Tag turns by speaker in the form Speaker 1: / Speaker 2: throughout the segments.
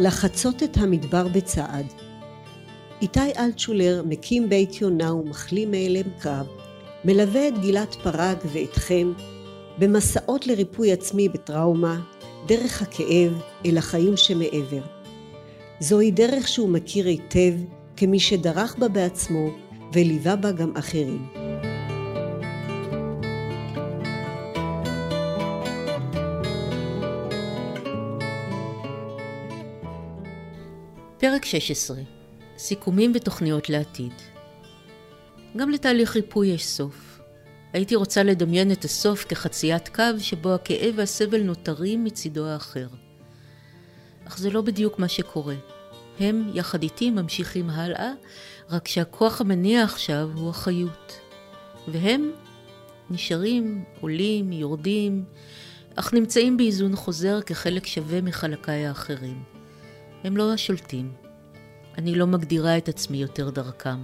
Speaker 1: לחצות את המדבר בצעד. איתי אלטשולר מקים בית יונה ומחלים מאלם קרב, מלווה את גלעד פרג ואתכם במסעות לריפוי עצמי בטראומה, דרך הכאב אל החיים שמעבר. זוהי דרך שהוא מכיר היטב כמי שדרך בה בעצמו וליווה בה גם אחרים.
Speaker 2: פרק 16 סיכומים ותוכניות לעתיד גם לתהליך ריפוי יש סוף. הייתי רוצה לדמיין את הסוף כחציית קו שבו הכאב והסבל נותרים מצידו האחר. אך זה לא בדיוק מה שקורה. הם, יחד איתי, ממשיכים הלאה, רק שהכוח המניע עכשיו הוא החיות. והם נשארים, עולים, יורדים, אך נמצאים באיזון חוזר כחלק שווה מחלקיי האחרים. הם לא השולטים. אני לא מגדירה את עצמי יותר דרכם.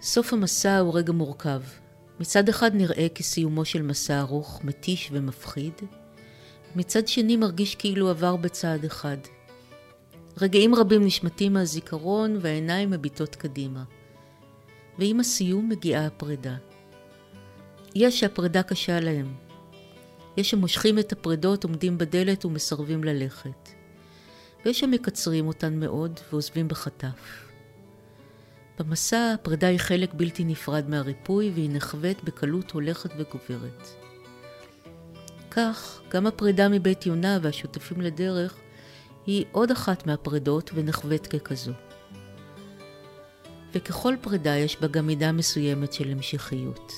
Speaker 2: סוף המסע הוא רגע מורכב. מצד אחד נראה כסיומו של מסע ארוך, מתיש ומפחיד, מצד שני מרגיש כאילו עבר בצעד אחד. רגעים רבים נשמטים מהזיכרון והעיניים מביטות קדימה. ועם הסיום מגיעה הפרידה. יש שהפרידה קשה להם. יש שמושכים את הפרידות, עומדים בדלת ומסרבים ללכת. ויש שמקצרים אותן מאוד ועוזבים בחטף. במסע הפרידה היא חלק בלתי נפרד מהריפוי והיא נחווית בקלות הולכת וגוברת. כך, גם הפרידה מבית יונה והשותפים לדרך היא עוד אחת מהפרידות ונחווית ככזו. וככל פרידה יש בה גם מידה מסוימת של המשכיות.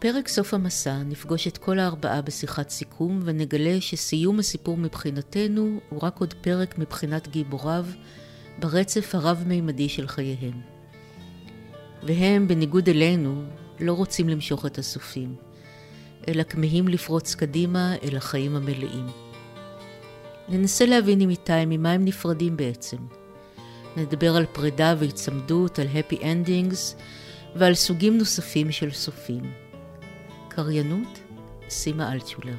Speaker 2: בפרק סוף המסע נפגוש את כל הארבעה בשיחת סיכום ונגלה שסיום הסיפור מבחינתנו הוא רק עוד פרק מבחינת גיבוריו ברצף הרב-מימדי של חייהם. והם, בניגוד אלינו, לא רוצים למשוך את הסופים, אלא כמהים לפרוץ קדימה אל החיים המלאים. ננסה להבין עם איתי ממה הם נפרדים בעצם. נדבר על פרידה והיצמדות, על happy endings ועל סוגים נוספים של סופים. קריינות, סימה אלטשולר.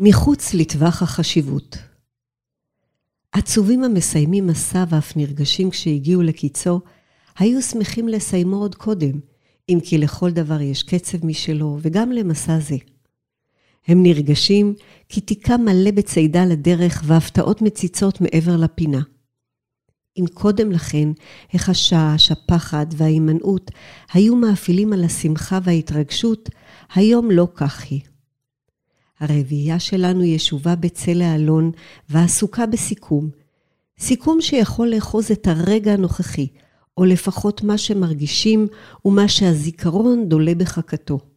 Speaker 1: מחוץ לטווח החשיבות. עצובים המסיימים מסע ואף נרגשים כשהגיעו לקיצו, היו שמחים לסיימו עוד קודם, אם כי לכל דבר יש קצב משלו, וגם למסע זה. הם נרגשים כי תיקה מלא בצידה לדרך והפתעות מציצות מעבר לפינה. אם קודם לכן החשש, הפחד וההימנעות היו מאפילים על השמחה וההתרגשות, היום לא כך היא. הרביעייה שלנו ישובה בצל האלון ועסוקה בסיכום. סיכום שיכול לאחוז את הרגע הנוכחי, או לפחות מה שמרגישים ומה שהזיכרון דולה בחכתו.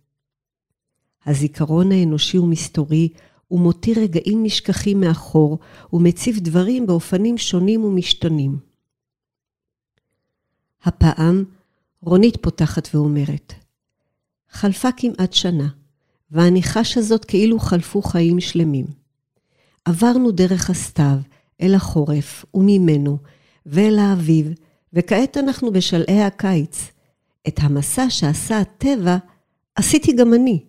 Speaker 1: הזיכרון האנושי הוא מסתורי, הוא מותיר רגעים נשכחים מאחור, ומציב דברים באופנים שונים ומשתנים. הפעם רונית פותחת ואומרת, חלפה כמעט שנה. ואני חשה זאת כאילו חלפו חיים שלמים. עברנו דרך הסתיו, אל החורף, וממנו, ואל האביב, וכעת אנחנו בשלהי הקיץ. את המסע שעשה הטבע, עשיתי גם אני.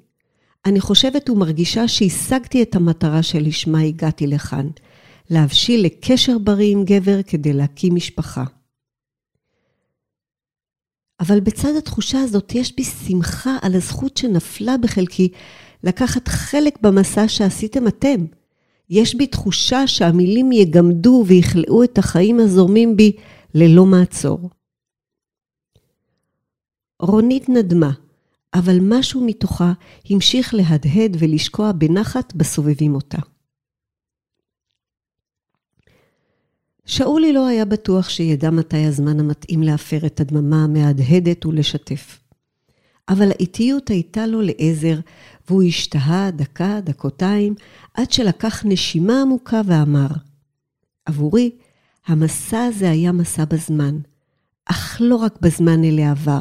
Speaker 1: אני חושבת ומרגישה שהשגתי את המטרה שלשמה הגעתי לכאן, להבשיל לקשר בריא עם גבר כדי להקים משפחה. אבל בצד התחושה הזאת יש בי שמחה על הזכות שנפלה בחלקי לקחת חלק במסע שעשיתם אתם. יש בי תחושה שהמילים יגמדו ויכלאו את החיים הזורמים בי ללא מעצור. רונית נדמה, אבל משהו מתוכה המשיך להדהד ולשקוע בנחת בסובבים אותה. שאולי לא היה בטוח שידע מתי הזמן המתאים להפר את הדממה המהדהדת ולשתף. אבל האיטיות הייתה לו לעזר, והוא השתהה דקה, דקותיים, עד שלקח נשימה עמוקה ואמר, עבורי, המסע הזה היה מסע בזמן, אך לא רק בזמן אל העבר,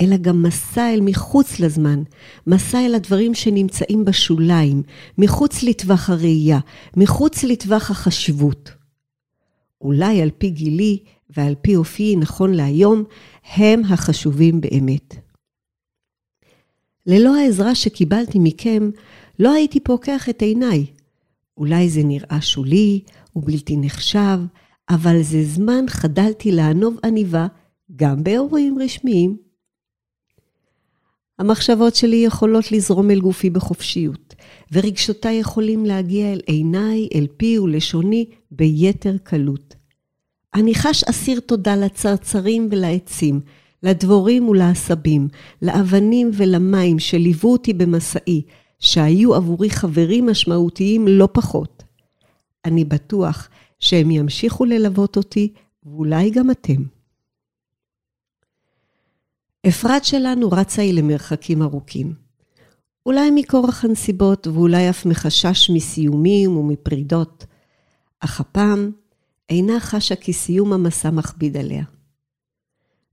Speaker 1: אלא גם מסע אל מחוץ לזמן, מסע אל הדברים שנמצאים בשוליים, מחוץ לטווח הראייה, מחוץ לטווח החשיבות. אולי על פי גילי ועל פי אופיי נכון להיום, הם החשובים באמת. ללא העזרה שקיבלתי מכם, לא הייתי פוקח את עיניי. אולי זה נראה שולי ובלתי נחשב, אבל זה זמן חדלתי לענוב עניבה גם באירועים רשמיים. המחשבות שלי יכולות לזרום אל גופי בחופשיות, ורגשותיי יכולים להגיע אל עיניי, אל פי ולשוני ביתר קלות. אני חש אסיר תודה לצרצרים ולעצים, לדבורים ולעשבים, לאבנים ולמים שליוו אותי במסעי, שהיו עבורי חברים משמעותיים לא פחות. אני בטוח שהם ימשיכו ללוות אותי, ואולי גם אתם. אפרת שלנו רצה היא למרחקים ארוכים. אולי מכורח הנסיבות ואולי אף מחשש מסיומים ומפרידות, אך הפעם אינה חשה כי סיום המסע מכביד עליה.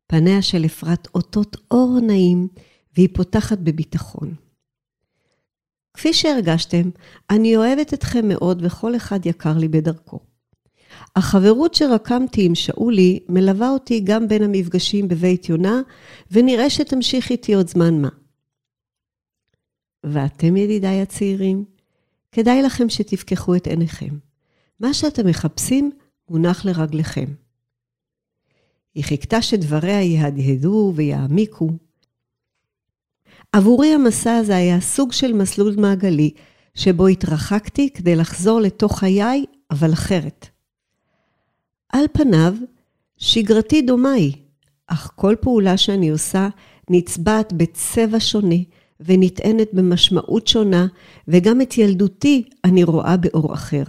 Speaker 1: פניה של אפרת אותות אור נעים, והיא פותחת בביטחון. כפי שהרגשתם, אני אוהבת אתכם מאוד וכל אחד יקר לי בדרכו. החברות שרקמתי עם שאולי מלווה אותי גם בין המפגשים בבית יונה, ונראה שתמשיך איתי עוד זמן מה. ואתם, ידידיי הצעירים, כדאי לכם שתפקחו את עיניכם. מה שאתם מחפשים מונח לרגליכם. היא חיכתה שדבריה יהדהדו ויעמיקו. עבורי המסע הזה היה סוג של מסלול מעגלי, שבו התרחקתי כדי לחזור לתוך חיי, אבל אחרת. על פניו, שגרתי דומה היא, אך כל פעולה שאני עושה נצבעת בצבע שונה ונטענת במשמעות שונה, וגם את ילדותי אני רואה באור אחר.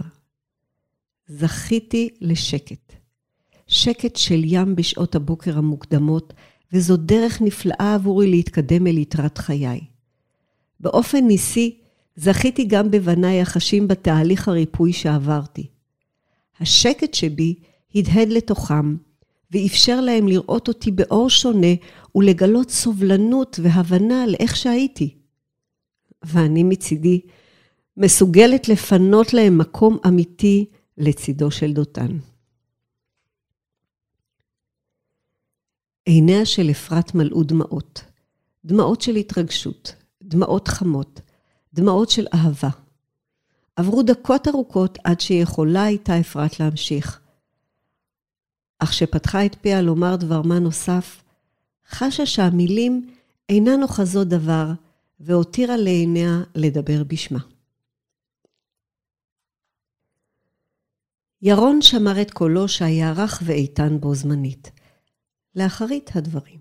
Speaker 1: זכיתי לשקט. שקט של ים בשעות הבוקר המוקדמות, וזו דרך נפלאה עבורי להתקדם אל יתרת חיי. באופן ניסי, זכיתי גם בבניי החשים בתהליך הריפוי שעברתי. השקט שבי הדהד לתוכם, ואפשר להם לראות אותי באור שונה ולגלות סובלנות והבנה לאיך שהייתי. ואני מצידי מסוגלת לפנות להם מקום אמיתי לצידו של דותן. עיניה של אפרת מלאו דמעות, דמעות של התרגשות, דמעות חמות, דמעות של אהבה. עברו דקות ארוכות עד שיכולה הייתה אפרת להמשיך. אך כשפתחה את פיה לומר דבר מה נוסף, חשה שהמילים אינן אוחזות דבר, והותירה לעיניה לדבר בשמה. ירון שמר את קולו שהיה רך ואיתן בו זמנית. לאחרית הדברים.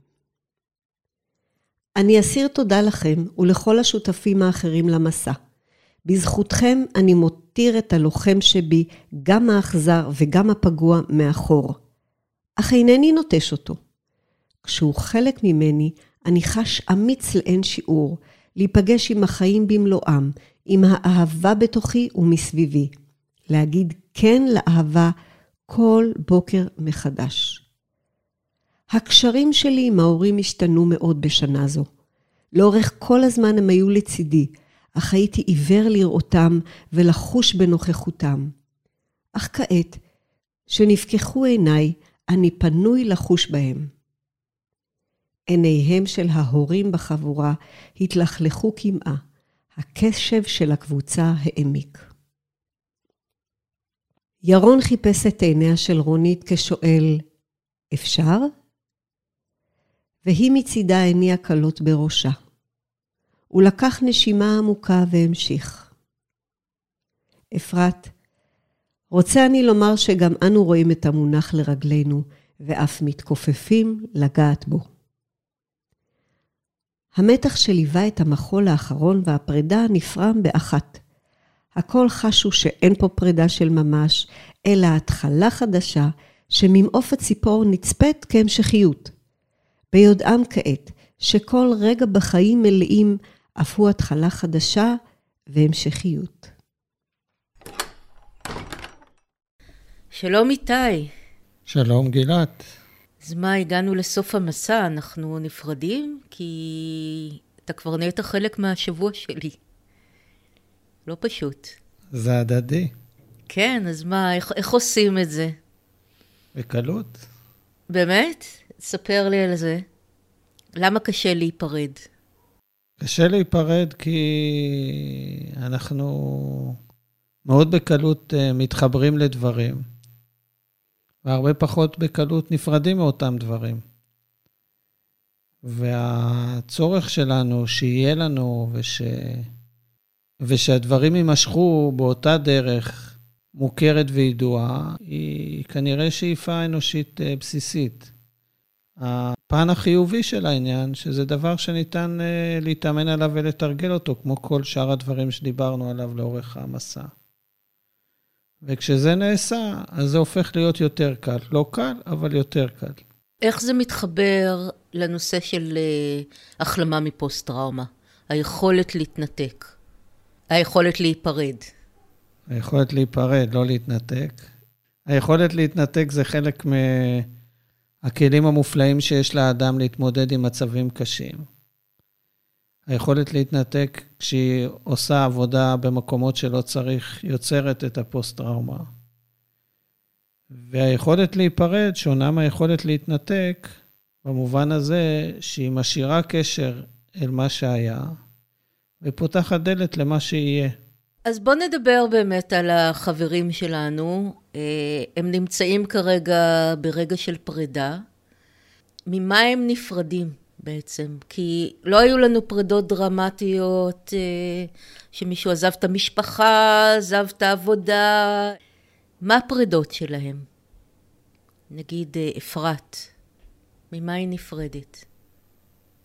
Speaker 1: אני אסיר תודה לכם ולכל השותפים האחרים למסע. בזכותכם אני מותיר את הלוחם שבי, גם האכזר וגם הפגוע, מאחור. אך אינני נוטש אותו. כשהוא חלק ממני, אני חש אמיץ לאין שיעור, להיפגש עם החיים במלואם, עם האהבה בתוכי ומסביבי. להגיד כן לאהבה כל בוקר מחדש. הקשרים שלי עם ההורים השתנו מאוד בשנה זו. לאורך כל הזמן הם היו לצידי, אך הייתי עיוור לראותם ולחוש בנוכחותם. אך כעת, שנפקחו עיניי, אני פנוי לחוש בהם. עיניהם של ההורים בחבורה התלכלכו קמעה, הקשב של הקבוצה העמיק. ירון חיפש את עיניה של רונית כשואל, אפשר? והיא מצידה הניעה כלות בראשה. הוא לקח נשימה עמוקה והמשיך. אפרת, רוצה אני לומר שגם אנו רואים את המונח לרגלינו, ואף מתכופפים לגעת בו. המתח שליווה את המחול האחרון והפרידה נפרם באחת. הכל חשו שאין פה פרידה של ממש, אלא התחלה חדשה, שממעוף הציפור נצפית כהמשכיות. ביודעם כעת שכל רגע בחיים מלאים אף הוא התחלה חדשה והמשכיות.
Speaker 2: שלום איתי.
Speaker 3: שלום גילת.
Speaker 2: אז מה, הגענו לסוף המסע, אנחנו נפרדים? כי אתה כבר נהיית חלק מהשבוע שלי. לא פשוט.
Speaker 3: זה הדדי.
Speaker 2: כן, אז מה, איך, איך עושים את זה?
Speaker 3: בקלות.
Speaker 2: באמת? ספר לי על זה. למה קשה להיפרד?
Speaker 3: קשה להיפרד כי אנחנו מאוד בקלות אה, מתחברים לדברים, והרבה פחות בקלות נפרדים מאותם דברים. והצורך שלנו שיהיה לנו וש... ושהדברים יימשכו באותה דרך מוכרת וידועה, היא כנראה שאיפה אנושית אה, בסיסית. הפן החיובי של העניין, שזה דבר שניתן אה, להתאמן עליו ולתרגל אותו, כמו כל שאר הדברים שדיברנו עליו לאורך המסע. וכשזה נעשה, אז זה הופך להיות יותר קל. לא קל, אבל יותר קל.
Speaker 2: איך זה מתחבר לנושא של uh, החלמה מפוסט-טראומה? היכולת להתנתק, היכולת להיפרד.
Speaker 3: היכולת להיפרד, לא להתנתק. היכולת להתנתק זה חלק מהכלים המופלאים שיש לאדם להתמודד עם מצבים קשים. היכולת להתנתק כשהיא עושה עבודה במקומות שלא צריך, יוצרת את הפוסט-טראומה. והיכולת להיפרד שונה מהיכולת להתנתק, במובן הזה שהיא משאירה קשר אל מה שהיה, ופותחת דלת למה שיהיה.
Speaker 2: אז בוא נדבר באמת על החברים שלנו. אה, הם נמצאים כרגע ברגע של פרידה. ממה הם נפרדים? בעצם, כי לא היו לנו פרידות דרמטיות, אה, שמישהו עזב את המשפחה, עזב את העבודה. מה הפרידות שלהם? נגיד אה, אפרת, ממה היא נפרדת?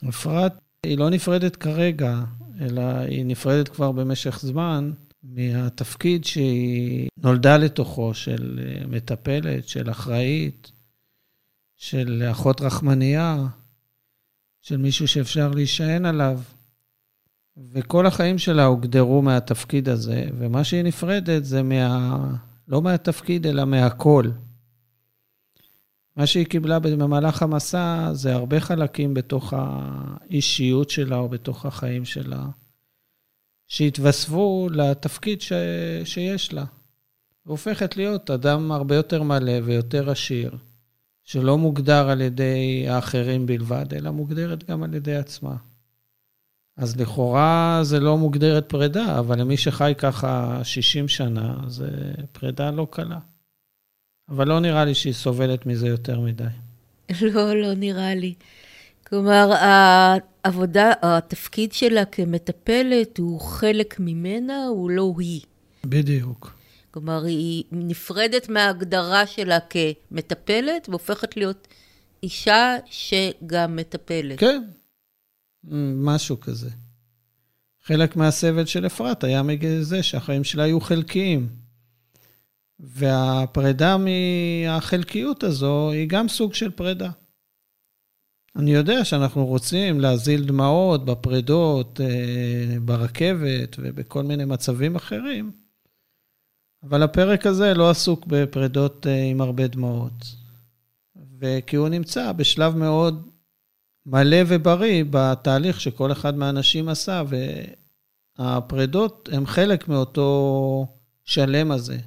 Speaker 3: אפרת היא לא נפרדת כרגע, אלא היא נפרדת כבר במשך זמן מהתפקיד שהיא נולדה לתוכו, של אה, מטפלת, של אחראית, של אחות רחמנייה. של מישהו שאפשר להישען עליו. וכל החיים שלה הוגדרו מהתפקיד הזה, ומה שהיא נפרדת זה מה... לא מהתפקיד, אלא מהכל. מה שהיא קיבלה במהלך המסע זה הרבה חלקים בתוך האישיות שלה או בתוך החיים שלה, שהתווספו לתפקיד ש... שיש לה. והופכת להיות אדם הרבה יותר מלא ויותר עשיר. שלא מוגדר על ידי האחרים בלבד, אלא מוגדרת גם על ידי עצמה. אז לכאורה זה לא מוגדרת פרידה, אבל למי שחי ככה 60 שנה, זה פרידה לא קלה. אבל לא נראה לי שהיא סובלת מזה יותר מדי.
Speaker 2: לא, לא נראה לי. כלומר, העבודה, התפקיד שלה כמטפלת הוא חלק ממנה, הוא לא היא.
Speaker 3: בדיוק.
Speaker 2: כלומר, היא נפרדת מההגדרה שלה כמטפלת, והופכת להיות אישה שגם מטפלת.
Speaker 3: כן, משהו כזה. חלק מהסבל של אפרת היה מזה שהחיים שלה היו חלקיים. והפרידה מהחלקיות הזו היא גם סוג של פרידה. אני יודע שאנחנו רוצים להזיל דמעות בפרידות, אה, ברכבת ובכל מיני מצבים אחרים, אבל הפרק הזה לא עסוק בפרדות אה, עם הרבה דמעות. וכי הוא נמצא בשלב מאוד מלא ובריא בתהליך שכל אחד מהאנשים עשה, והפרדות הן חלק מאותו שלם הזה.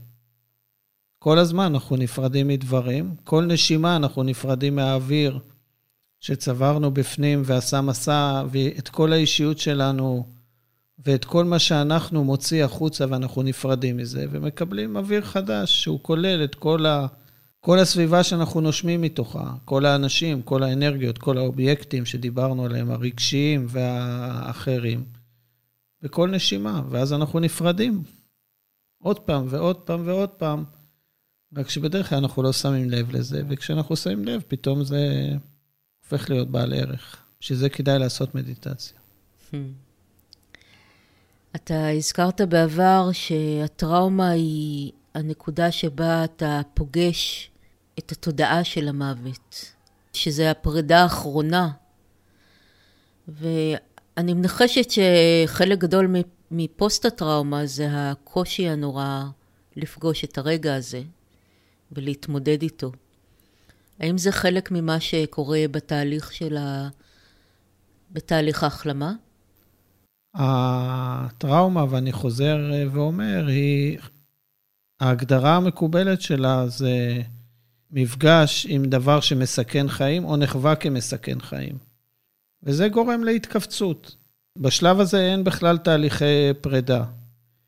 Speaker 3: כל הזמן אנחנו נפרדים מדברים, כל נשימה אנחנו נפרדים מהאוויר שצברנו בפנים ועשה מסע, ואת כל האישיות שלנו ואת כל מה שאנחנו מוציא החוצה ואנחנו נפרדים מזה, ומקבלים אוויר חדש שהוא כולל את כל, ה, כל הסביבה שאנחנו נושמים מתוכה, כל האנשים, כל האנרגיות, כל האובייקטים שדיברנו עליהם, הרגשיים והאחרים, בכל נשימה, ואז אנחנו נפרדים עוד פעם ועוד פעם ועוד פעם, רק שבדרך כלל אנחנו לא שמים לב לזה, וכשאנחנו שמים לב, פתאום זה הופך להיות בעל ערך. שזה כדאי לעשות מדיטציה.
Speaker 2: אתה הזכרת בעבר שהטראומה היא הנקודה שבה אתה פוגש את התודעה של המוות, שזה הפרידה האחרונה. ואני מנחשת שחלק גדול מפוסט הטראומה זה הקושי הנורא לפגוש את הרגע הזה ולהתמודד איתו. האם זה חלק ממה שקורה בתהליך של ה... בתהליך ההחלמה?
Speaker 3: הטראומה, ואני חוזר ואומר, היא, ההגדרה המקובלת שלה זה מפגש עם דבר שמסכן חיים, או נחווה כמסכן חיים. וזה גורם להתכווצות. בשלב הזה אין בכלל תהליכי פרידה.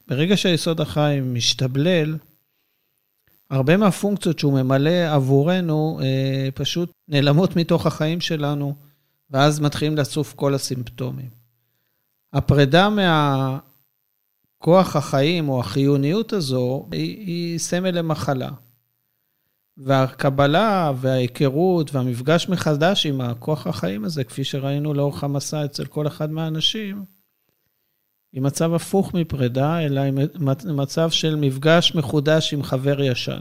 Speaker 3: ברגע שהיסוד החיים משתבלל, הרבה מהפונקציות שהוא ממלא עבורנו אה, פשוט נעלמות מתוך החיים שלנו, ואז מתחילים לצוף כל הסימפטומים. הפרידה מהכוח החיים או החיוניות הזו היא, היא סמל למחלה. והקבלה וההיכרות והמפגש מחדש עם הכוח החיים הזה, כפי שראינו לאורך המסע אצל כל אחד מהאנשים, היא מצב הפוך מפרידה, אלא היא מצב של מפגש מחודש עם חבר ישן.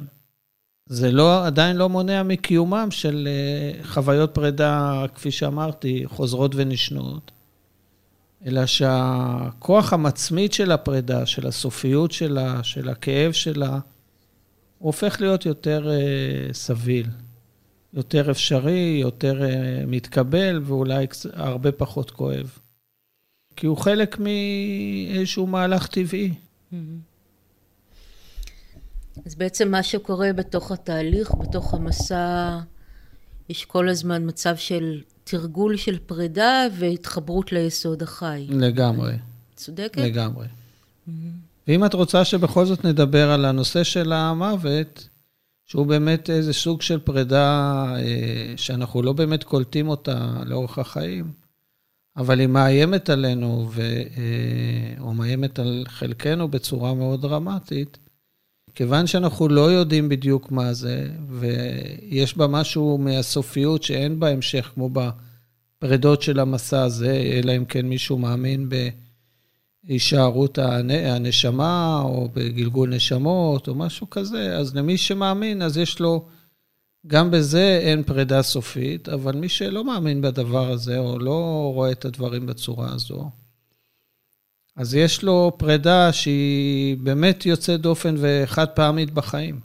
Speaker 3: זה לא, עדיין לא מונע מקיומם של אה, חוויות פרידה, כפי שאמרתי, חוזרות ונשנות, אלא שהכוח המצמית של הפרידה, של הסופיות שלה, של הכאב שלה, הופך להיות יותר uh, סביל, יותר אפשרי, יותר uh, מתקבל ואולי הרבה פחות כואב. כי הוא חלק מאיזשהו מהלך טבעי. Mm-hmm.
Speaker 2: אז בעצם מה שקורה בתוך התהליך, בתוך המסע, יש כל הזמן מצב של תרגול של פרידה והתחברות ליסוד החי.
Speaker 3: לגמרי.
Speaker 2: צודקת?
Speaker 3: לגמרי. Mm-hmm. ואם את רוצה שבכל זאת נדבר על הנושא של המוות, שהוא באמת איזה סוג של פרידה אה, שאנחנו לא באמת קולטים אותה לאורך החיים, אבל היא מאיימת עלינו, ו, אה, או מאיימת על חלקנו בצורה מאוד דרמטית, כיוון שאנחנו לא יודעים בדיוק מה זה, ויש בה משהו מהסופיות שאין בה המשך, כמו בפרידות של המסע הזה, אלא אם כן מישהו מאמין ב... הישארות הנשמה, או בגלגול נשמות, או משהו כזה, אז למי שמאמין, אז יש לו, גם בזה אין פרידה סופית, אבל מי שלא מאמין בדבר הזה, או לא רואה את הדברים בצורה הזו, אז יש לו פרידה שהיא באמת יוצאת דופן וחד פעמית בחיים.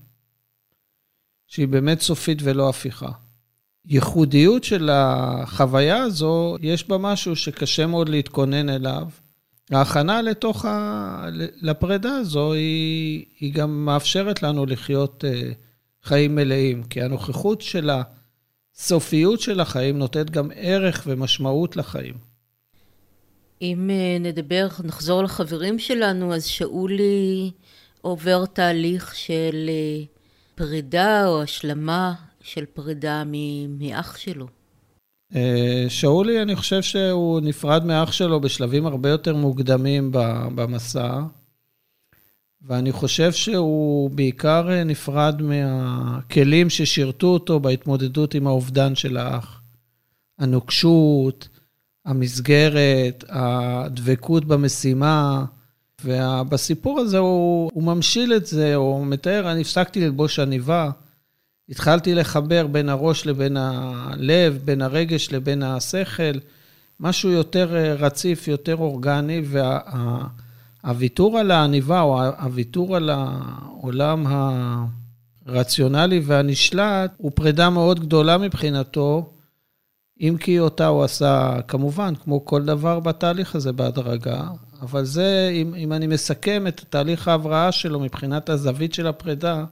Speaker 3: שהיא באמת סופית ולא הפיכה. ייחודיות של החוויה הזו, יש בה משהו שקשה מאוד להתכונן אליו. ההכנה לתוך ה... לפרידה הזו, היא, היא גם מאפשרת לנו לחיות uh, חיים מלאים, כי הנוכחות של הסופיות של החיים נותנת גם ערך ומשמעות לחיים.
Speaker 2: אם uh, נדבר, נחזור לחברים שלנו, אז שאולי עובר תהליך של uh, פרידה או השלמה של פרידה מאח שלו.
Speaker 3: אה, שאולי, אני חושב שהוא נפרד מאח שלו בשלבים הרבה יותר מוקדמים במסע, ואני חושב שהוא בעיקר אה, נפרד מהכלים ששירתו אותו בהתמודדות עם האובדן של האח. הנוקשות, המסגרת, הדבקות במשימה, ובסיפור הזה הוא, הוא ממשיל את זה, הוא מתאר, אני הפסקתי ללבוש עניבה. התחלתי לחבר בין הראש לבין הלב, בין הרגש לבין השכל, משהו יותר אה, רציף, יותר אורגני, והוויתור וה, על העניבה, או הוויתור על העולם הרציונלי והנשלט, הוא פרידה מאוד גדולה מבחינתו, אם כי אותה הוא עשה, כמובן, כמו כל דבר בתהליך הזה בהדרגה, אבל זה, אם, אם אני מסכם את תהליך ההבראה שלו מבחינת הזווית של הפרידה,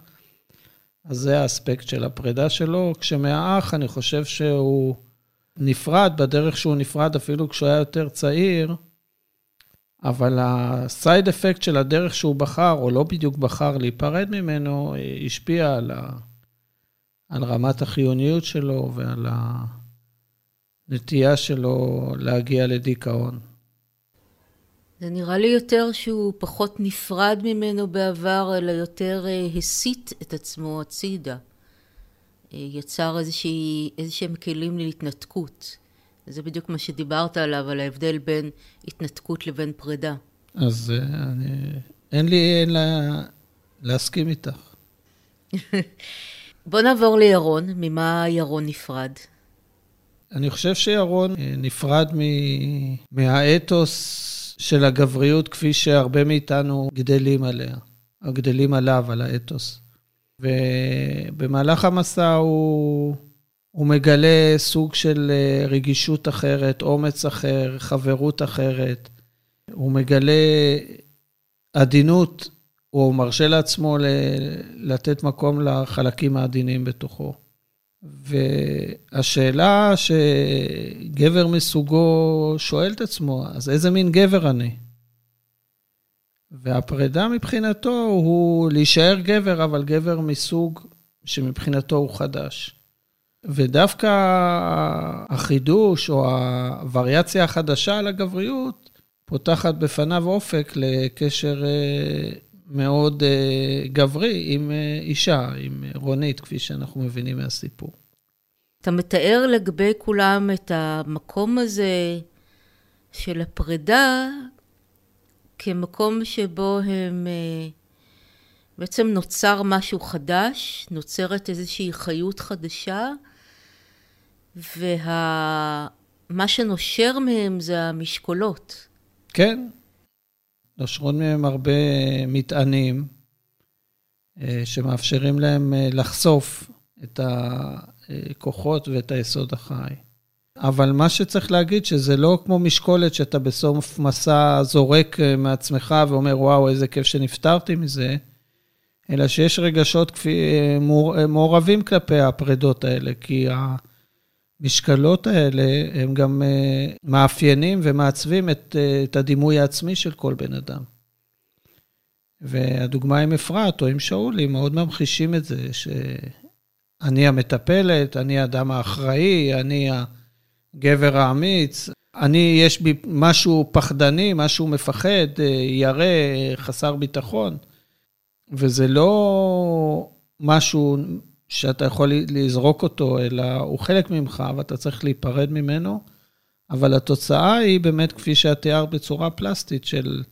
Speaker 3: אז זה האספקט של הפרידה שלו. כשמהאח, אני חושב שהוא נפרד בדרך שהוא נפרד אפילו כשהוא היה יותר צעיר, אבל הסייד אפקט של הדרך שהוא בחר, או לא בדיוק בחר להיפרד ממנו, השפיע על, ה... על רמת החיוניות שלו ועל הנטייה שלו להגיע לדיכאון.
Speaker 2: זה נראה לי יותר שהוא פחות נפרד ממנו בעבר, אלא יותר אה, הסיט את עצמו הצידה. אה, יצר איזושהי, איזשהם כלים להתנתקות. זה בדיוק מה שדיברת עליו, על ההבדל בין התנתקות לבין פרידה.
Speaker 3: אז אה, אני, אין לי אלא להסכים איתך.
Speaker 2: בוא נעבור לירון, ממה ירון נפרד?
Speaker 3: אני חושב שירון נפרד מ... מהאתוס של הגבריות כפי שהרבה מאיתנו גדלים עליה, או גדלים עליו, על האתוס. ובמהלך המסע הוא, הוא מגלה סוג של אה, רגישות אחרת, אומץ אחר, חברות אחרת. הוא מגלה עדינות הוא מרשה לעצמו לתת מקום לחלקים העדינים בתוכו. והשאלה שגבר מסוגו שואל את עצמו, אז איזה מין גבר אני? והפרידה מבחינתו הוא להישאר גבר, אבל גבר מסוג שמבחינתו הוא חדש. ודווקא החידוש או הווריאציה החדשה על הגבריות פותחת בפניו אופק לקשר אה, מאוד אה, גברי עם אה, אישה, עם רונית, כפי שאנחנו מבינים מהסיפור.
Speaker 2: אתה מתאר לגבי כולם את המקום הזה של הפרידה כמקום שבו הם... בעצם נוצר משהו חדש, נוצרת איזושהי חיות חדשה, ומה שנושר מהם זה המשקולות.
Speaker 3: כן, נושרות מהם הרבה מטענים אה, שמאפשרים להם אה, לחשוף את הכוחות ואת היסוד החי. אבל מה שצריך להגיד, שזה לא כמו משקולת שאתה בסוף מסע זורק אה, מעצמך ואומר, וואו, איזה כיף שנפטרתי מזה, אלא שיש רגשות כפי, מעורבים כלפי הפרדות האלה, כי המשקלות האלה הם גם אה, מאפיינים ומעצבים את, אה, את הדימוי העצמי של כל בן אדם. והדוגמה עם אפרת או עם שאולי מאוד ממחישים את זה, שאני המטפלת, אני האדם האחראי, אני הגבר האמיץ, אני, יש בי משהו פחדני, משהו מפחד, אה, ירא, חסר ביטחון. וזה לא משהו שאתה יכול לזרוק אותו, אלא הוא חלק ממך ואתה צריך להיפרד ממנו, אבל התוצאה היא באמת, כפי שאת תיארת, בצורה פלסטית של,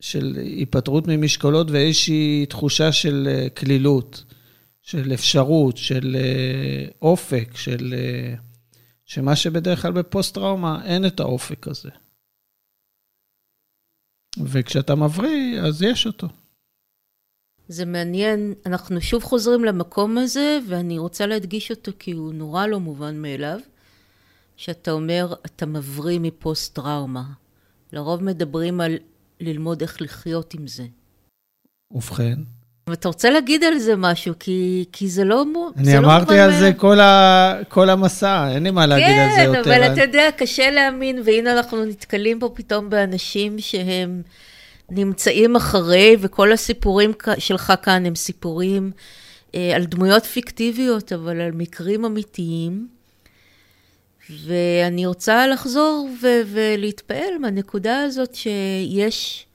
Speaker 3: של היפטרות ממשקולות ואיזושהי תחושה של אה, כלילות, של אפשרות, של אה, אופק, של... אה, שמה שבדרך כלל בפוסט-טראומה, אין את האופק הזה. וכשאתה מבריא, אז יש אותו.
Speaker 2: זה מעניין, אנחנו שוב חוזרים למקום הזה, ואני רוצה להדגיש אותו כי הוא נורא לא מובן מאליו, שאתה אומר, אתה מבריא מפוסט-טראומה. לרוב מדברים על ללמוד איך לחיות עם זה.
Speaker 3: ובכן?
Speaker 2: אתה רוצה להגיד על זה משהו, כי, כי זה לא מובן
Speaker 3: אני לא אמרתי על זה כל, ה, כל המסע, אין לי מה להגיד כן, על זה יותר.
Speaker 2: כן, אבל אתה יודע, קשה להאמין, והנה אנחנו נתקלים פה פתאום באנשים שהם... נמצאים אחרי, וכל הסיפורים שלך כאן הם סיפורים אה, על דמויות פיקטיביות, אבל על מקרים אמיתיים. ואני רוצה לחזור ו- ולהתפעל מהנקודה הזאת שיש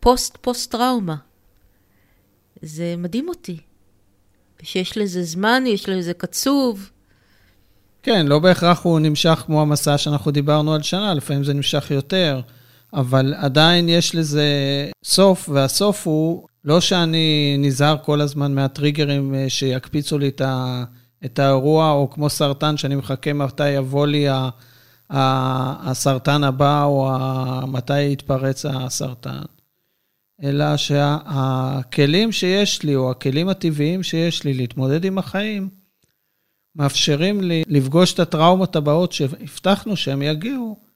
Speaker 2: פוסט-פוסט-טראומה. זה מדהים אותי. שיש לזה זמן, יש לזה קצוב.
Speaker 3: כן, לא בהכרח הוא נמשך כמו המסע שאנחנו דיברנו על שנה, לפעמים זה נמשך יותר. אבל עדיין יש לזה סוף, והסוף הוא לא שאני נזהר כל הזמן מהטריגרים אה, שיקפיצו לי את, ה, את האירוע, או כמו סרטן, שאני מחכה מתי יבוא לי ה, ה, הסרטן הבא, או ה, מתי יתפרץ הסרטן. אלא שהכלים שיש לי, או הכלים הטבעיים שיש לי להתמודד עם החיים, מאפשרים לי לפגוש את הטראומות הבאות שהבטחנו שהם יגיעו,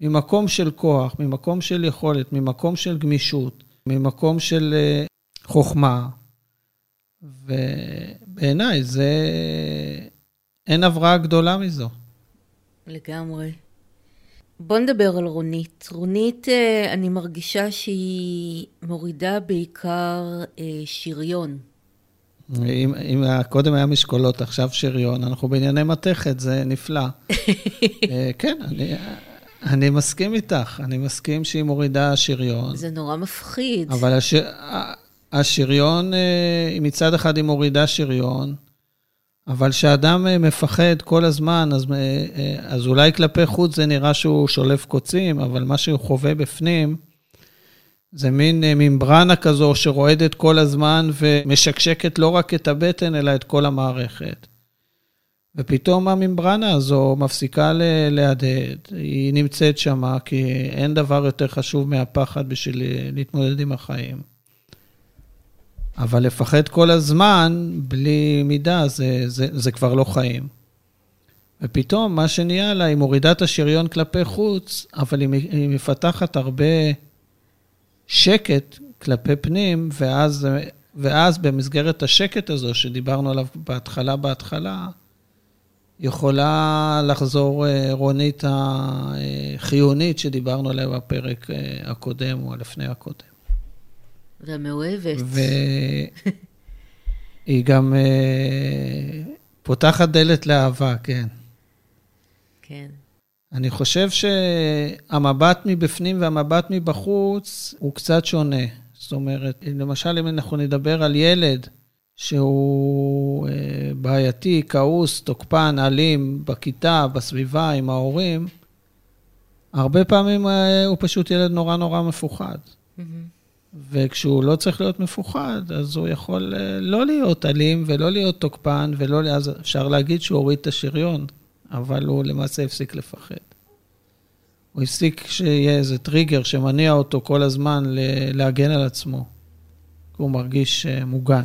Speaker 3: ממקום של כוח, ממקום של יכולת, ממקום של גמישות, ממקום של אה, חוכמה. ובעיניי זה... אין הבראה גדולה מזו.
Speaker 2: לגמרי. בוא נדבר על רונית. רונית, אה, אני מרגישה שהיא מורידה בעיקר אה, שריון.
Speaker 3: אם, אם קודם היה משקולות, עכשיו שריון, אנחנו בענייני מתכת, זה נפלא. כן, אני, אני מסכים איתך, אני מסכים שהיא מורידה שריון.
Speaker 2: זה נורא מפחיד.
Speaker 3: אבל הש... השריון, אה, מצד אחד היא מורידה שריון, אבל כשאדם אה, מפחד כל הזמן, אז, אה, אז אולי כלפי חוץ זה נראה שהוא שולף קוצים, אבל מה שהוא חווה בפנים, זה מין ממברנה כזו שרועדת כל הזמן ומשקשקת לא רק את הבטן, אלא את כל המערכת. ופתאום הממברנה הזו מפסיקה להדהד, היא נמצאת שם, כי אין דבר יותר חשוב מהפחד בשביל להתמודד עם החיים. אבל לפחד כל הזמן, בלי מידה, זה, זה, זה כבר לא חיים. ופתאום מה שנהיה לה, היא מורידה את השריון כלפי חוץ, אבל היא, היא מפתחת הרבה שקט כלפי פנים, ואז, ואז במסגרת השקט הזו שדיברנו עליו בהתחלה, בהתחלה, יכולה לחזור אה, רונית החיונית שדיברנו עליה בפרק אה, הקודם או לפני הקודם.
Speaker 2: והמאוהבת.
Speaker 3: והיא גם אה, פותחת דלת לאהבה, כן.
Speaker 2: כן.
Speaker 3: אני חושב שהמבט מבפנים והמבט מבחוץ הוא קצת שונה. זאת אומרת, למשל, אם אנחנו נדבר על ילד שהוא אה, בעייתי, כעוס, תוקפן, אלים, בכיתה, בסביבה, עם ההורים, הרבה פעמים אה, הוא פשוט ילד נורא נורא מפוחד. Mm-hmm. וכשהוא לא צריך להיות מפוחד, אז הוא יכול אה, לא להיות אלים ולא להיות תוקפן, ולא, אז אפשר להגיד שהוא הוריד את השריון, אבל הוא למעשה הפסיק לפחד. הוא הפסיק שיהיה איזה טריגר שמניע אותו כל הזמן להגן על עצמו, כי הוא מרגיש מוגן.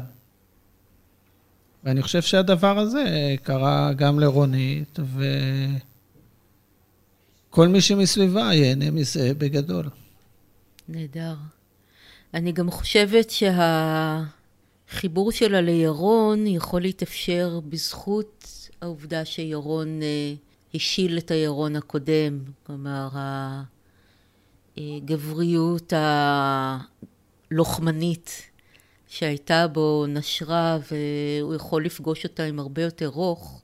Speaker 3: ואני חושב שהדבר הזה קרה גם לרונית, וכל מי שמסביבה ייהנה מזה בגדול.
Speaker 2: נהדר. אני גם חושבת שהחיבור שלה לירון יכול להתאפשר בזכות העובדה שירון אה, השיל את הירון הקודם, כלומר הגבריות הלוחמנית שהייתה בו נשרה והוא יכול לפגוש אותה עם הרבה יותר רוך,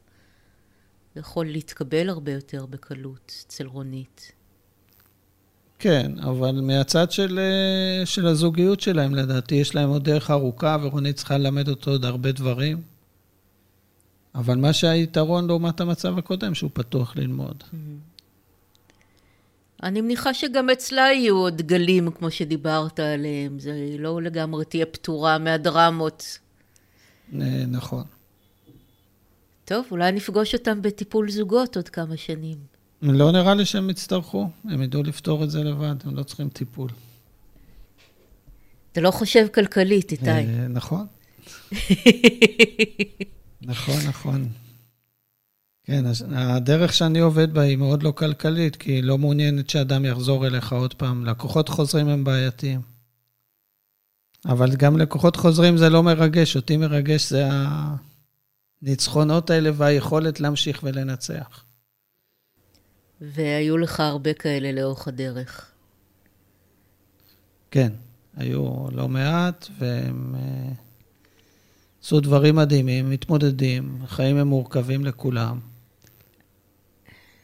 Speaker 2: יכול להתקבל הרבה יותר בקלות אצל רונית.
Speaker 3: כן, אבל מהצד של, אה, של הזוגיות שלהם, לדעתי, יש להם עוד דרך ארוכה, ורונית צריכה ללמד אותו עוד הרבה דברים. אבל מה שהיתרון לעומת המצב הקודם, שהוא פתוח ללמוד. Mm-hmm.
Speaker 2: אני מניחה שגם אצלה יהיו עוד גלים, כמו שדיברת עליהם. זה לא לגמרי תהיה פטורה מהדרמות.
Speaker 3: נכון.
Speaker 2: טוב, אולי נפגוש אותם בטיפול זוגות עוד כמה שנים.
Speaker 3: לא נראה לי שהם יצטרכו, הם ידעו לפתור את זה לבד, הם לא צריכים טיפול.
Speaker 2: אתה לא חושב כלכלית, איתי.
Speaker 3: אה, נכון. נכון, נכון. כן, הדרך שאני עובד בה היא מאוד לא כלכלית, כי היא לא מעוניינת שאדם יחזור אליך עוד פעם. לקוחות חוזרים הם בעייתיים. אבל גם לקוחות חוזרים זה לא מרגש, אותי מרגש זה הניצחונות האלה והיכולת להמשיך ולנצח.
Speaker 2: והיו לך הרבה כאלה לאורך הדרך.
Speaker 3: כן, היו לא מעט, והם uh, עשו דברים מדהימים, מתמודדים, החיים הם מורכבים לכולם.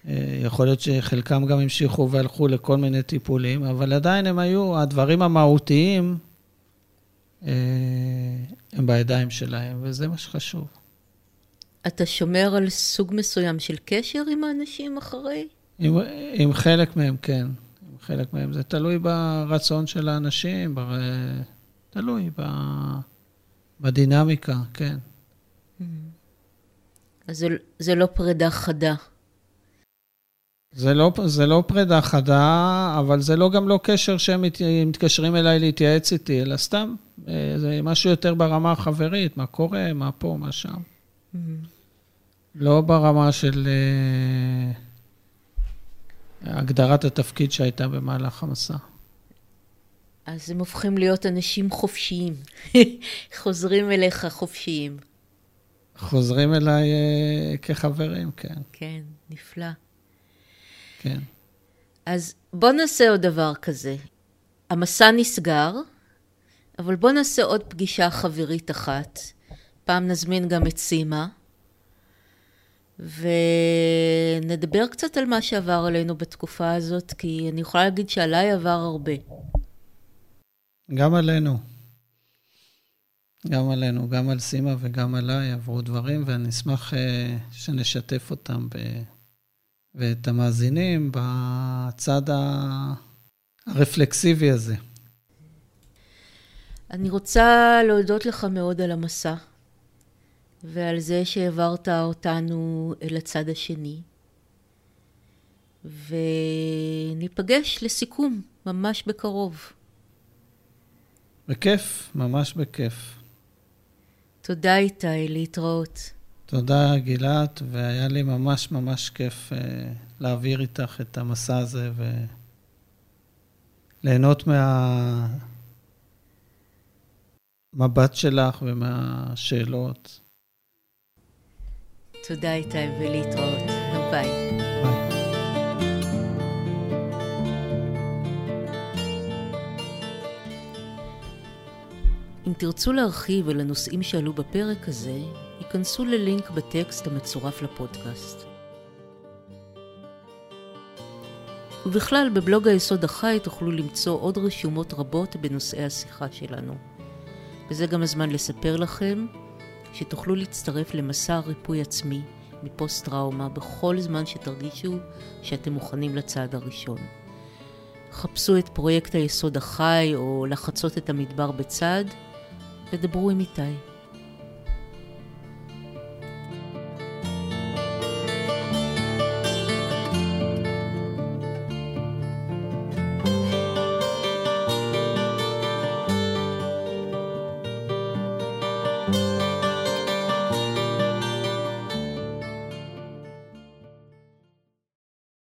Speaker 3: אה, יכול להיות שחלקם גם המשיכו והלכו לכל מיני טיפולים, אבל עדיין הם היו, הדברים המהותיים אה, הם בידיים שלהם, וזה מה שחשוב.
Speaker 2: אתה שומר על סוג מסוים של קשר עם האנשים אחרי?
Speaker 3: עם, עם חלק מהם, כן. עם חלק מהם. זה תלוי ברצון של האנשים, בר... תלוי ב... בדינמיקה, כן.
Speaker 2: Mm-hmm. אז זה, זה לא פרידה חדה.
Speaker 3: זה לא, זה לא פרידה חדה, אבל זה לא גם לא קשר שהם מת, מתקשרים אליי להתייעץ איתי, אלא סתם, אה, זה משהו יותר ברמה החברית, מה קורה, מה פה, מה שם. Mm-hmm. לא ברמה של uh, הגדרת התפקיד שהייתה במהלך המסע.
Speaker 2: אז הם הופכים להיות אנשים חופשיים, חוזרים אליך חופשיים.
Speaker 3: חוזרים אליי uh, כחברים, כן.
Speaker 2: כן, נפלא.
Speaker 3: כן.
Speaker 2: אז בוא נעשה עוד דבר כזה. המסע נסגר, אבל בוא נעשה עוד פגישה חברית אחת. פעם נזמין גם את סימה, ונדבר קצת על מה שעבר עלינו בתקופה הזאת, כי אני יכולה להגיד שעליי עבר הרבה.
Speaker 3: גם עלינו. גם עלינו, גם על סימה וגם עליי עברו דברים, ואני אשמח uh, שנשתף אותם ב... ואת המאזינים בצד הרפלקסיבי הזה.
Speaker 2: אני רוצה להודות לך מאוד על המסע ועל זה שהעברת אותנו אל הצד השני. וניפגש לסיכום ממש בקרוב.
Speaker 3: בכיף, ממש בכיף.
Speaker 2: תודה איתי, להתראות.
Speaker 3: תודה, גילת, והיה לי ממש ממש כיף uh, להעביר איתך את המסע הזה וליהנות מהמבט שלך ומהשאלות.
Speaker 2: תודה איתי ולהתראות. ביי. ביי. אם תרצו להרחיב על הנושאים שעלו בפרק הזה, היכנסו ללינק בטקסט המצורף לפודקאסט. ובכלל, בבלוג היסוד החי תוכלו למצוא עוד רשומות רבות בנושאי השיחה שלנו. וזה גם הזמן לספר לכם שתוכלו להצטרף למסע ריפוי עצמי מפוסט-טראומה בכל זמן שתרגישו שאתם מוכנים לצעד הראשון. חפשו את פרויקט היסוד החי או לחצות את המדבר בצד ודברו עם איתי.